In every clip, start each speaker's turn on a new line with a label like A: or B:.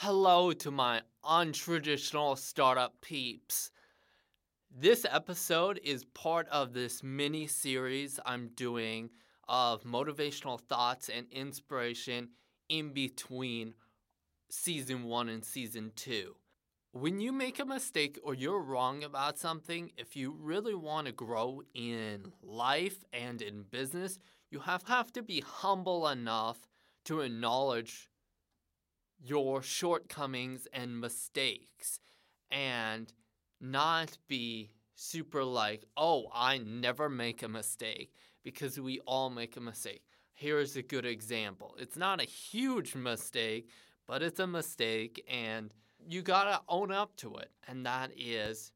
A: Hello to my untraditional startup peeps. This episode is part of this mini series I'm doing of motivational thoughts and inspiration in between season one and season two. When you make a mistake or you're wrong about something, if you really want to grow in life and in business, you have, have to be humble enough to acknowledge your shortcomings and mistakes and not be super like, oh, I never make a mistake because we all make a mistake. Here's a good example. It's not a huge mistake, but it's a mistake and you gotta own up to it. And that is,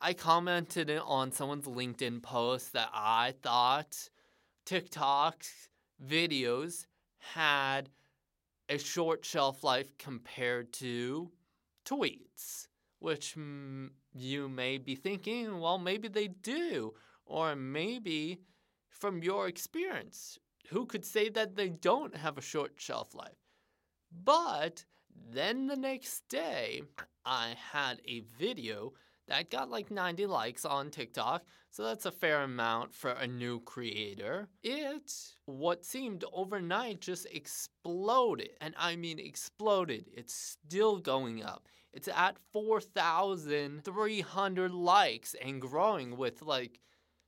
A: I commented on someone's LinkedIn post that I thought TikTok's videos had a short shelf life compared to tweets, which mm, you may be thinking, well, maybe they do, or maybe from your experience, who could say that they don't have a short shelf life? But then the next day, I had a video that got like 90 likes on TikTok, so that's a fair amount for a new creator. It, what seemed overnight, just exploded. And I mean exploded. It's still going up. It's at 4,300 likes and growing with like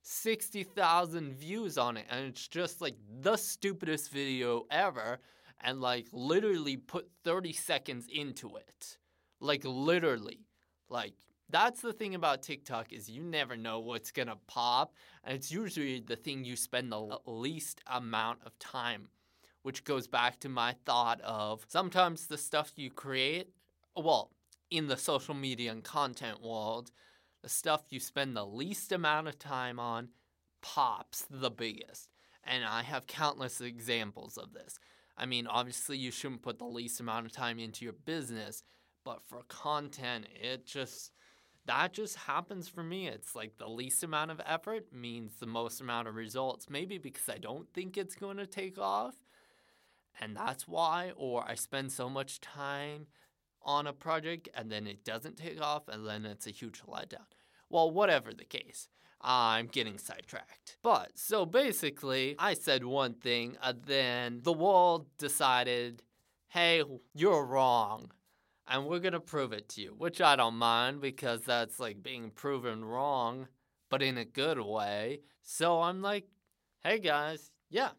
A: 60,000 views on it. And it's just like the stupidest video ever. And like literally put 30 seconds into it. Like literally. Like that's the thing about TikTok is you never know what's gonna pop, and it's usually the thing you spend the least amount of time, which goes back to my thought of sometimes the stuff you create, well, in the social media and content world, the stuff you spend the least amount of time on pops the biggest. And I have countless examples of this. I mean, obviously, you shouldn't put the least amount of time into your business, but for content, it just that just happens for me. It's like the least amount of effort means the most amount of results. Maybe because I don't think it's going to take off. And that's why, or I spend so much time on a project and then it doesn't take off and then it's a huge letdown. Well, whatever the case, I'm getting sidetracked. But so basically, I said one thing, and then the world decided, hey, you're wrong and we're gonna prove it to you, which I don't mind because that's like being proven wrong, but in a good way. So I'm like, hey guys, yeah,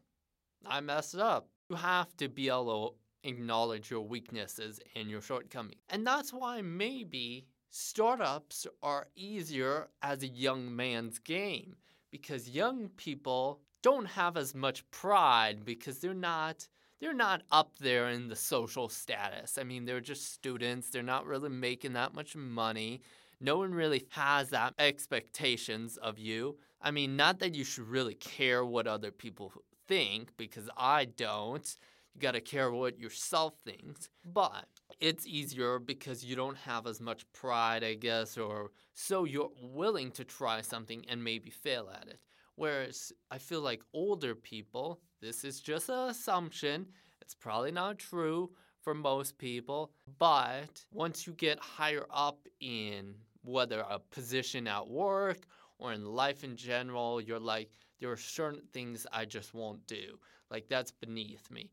A: I messed up. You have to be able to acknowledge your weaknesses and your shortcomings. And that's why maybe startups are easier as a young man's game because young people don't have as much pride because they're not they're not up there in the social status. I mean, they're just students. They're not really making that much money. No one really has that expectations of you. I mean, not that you should really care what other people think because I don't. You got to care what yourself thinks. But it's easier because you don't have as much pride, I guess, or so you're willing to try something and maybe fail at it. Whereas I feel like older people, this is just an assumption. It's probably not true for most people. But once you get higher up in whether a position at work or in life in general, you're like, there are certain things I just won't do. Like, that's beneath me.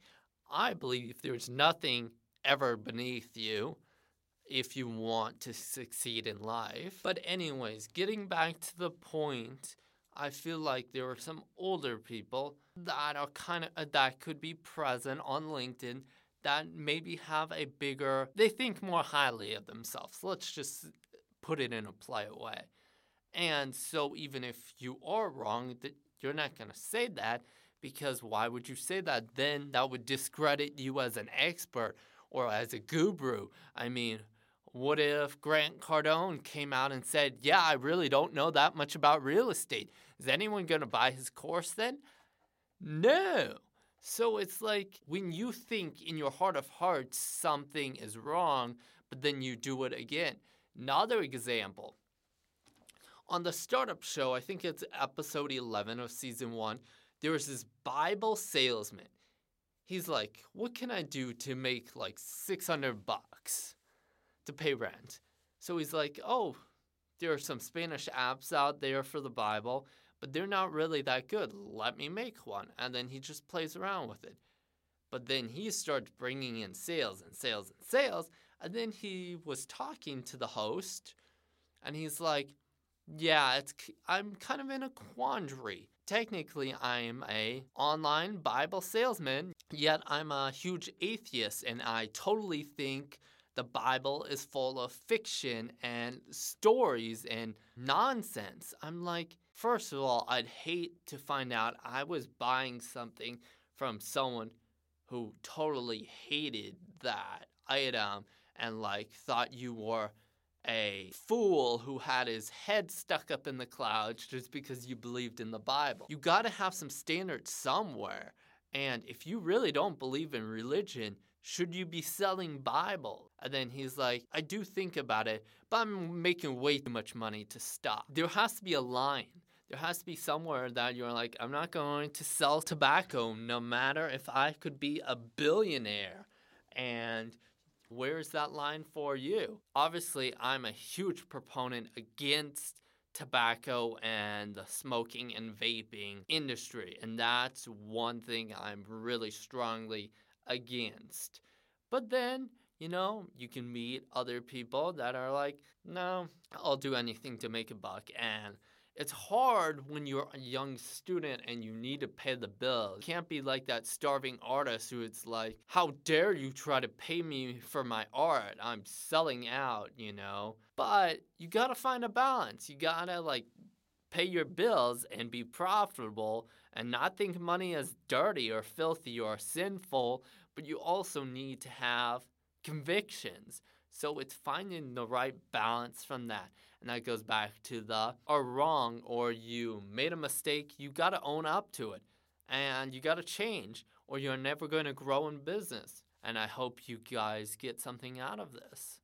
A: I believe there's nothing ever beneath you if you want to succeed in life. But, anyways, getting back to the point I feel like there are some older people that are kind of uh, that could be present on LinkedIn that maybe have a bigger they think more highly of themselves. Let's just put it in a polite way. And so even if you are wrong, that you're not going to say that because why would you say that? Then that would discredit you as an expert or as a guru. I mean, what if Grant Cardone came out and said, Yeah, I really don't know that much about real estate? Is anyone going to buy his course then? No. So it's like when you think in your heart of hearts something is wrong, but then you do it again. Another example on the startup show, I think it's episode 11 of season one, there was this Bible salesman. he's like, what can I do to make like 600 bucks to pay rent? So he's like, oh, there are some Spanish apps out there for the Bible, but they're not really that good. Let me make one. And then he just plays around with it. But then he starts bringing in sales and sales and sales. And then he was talking to the host, and he's like, yeah, it's I'm kind of in a quandary. Technically, I'm a online Bible salesman, yet I'm a huge atheist and I totally think the Bible is full of fiction and stories and nonsense. I'm like, first of all, I'd hate to find out I was buying something from someone who totally hated that item and like thought you were a fool who had his head stuck up in the clouds just because you believed in the Bible. You got to have some standards somewhere. And if you really don't believe in religion, should you be selling Bible? And then he's like, I do think about it, but I'm making way too much money to stop. There has to be a line. There has to be somewhere that you're like, I'm not going to sell tobacco no matter if I could be a billionaire. And where's that line for you? Obviously, I'm a huge proponent against tobacco and the smoking and vaping industry. And that's one thing I'm really strongly against. But then, you know, you can meet other people that are like, no, I'll do anything to make a buck. And it's hard when you're a young student and you need to pay the bills. You can't be like that starving artist who it's like, how dare you try to pay me for my art? I'm selling out, you know? But you gotta find a balance. You gotta like pay your bills and be profitable and not think money is dirty or filthy or sinful, but you also need to have convictions. So it's finding the right balance from that. And that goes back to the are wrong or you made a mistake, you got to own up to it. And you got to change or you're never going to grow in business. And I hope you guys get something out of this.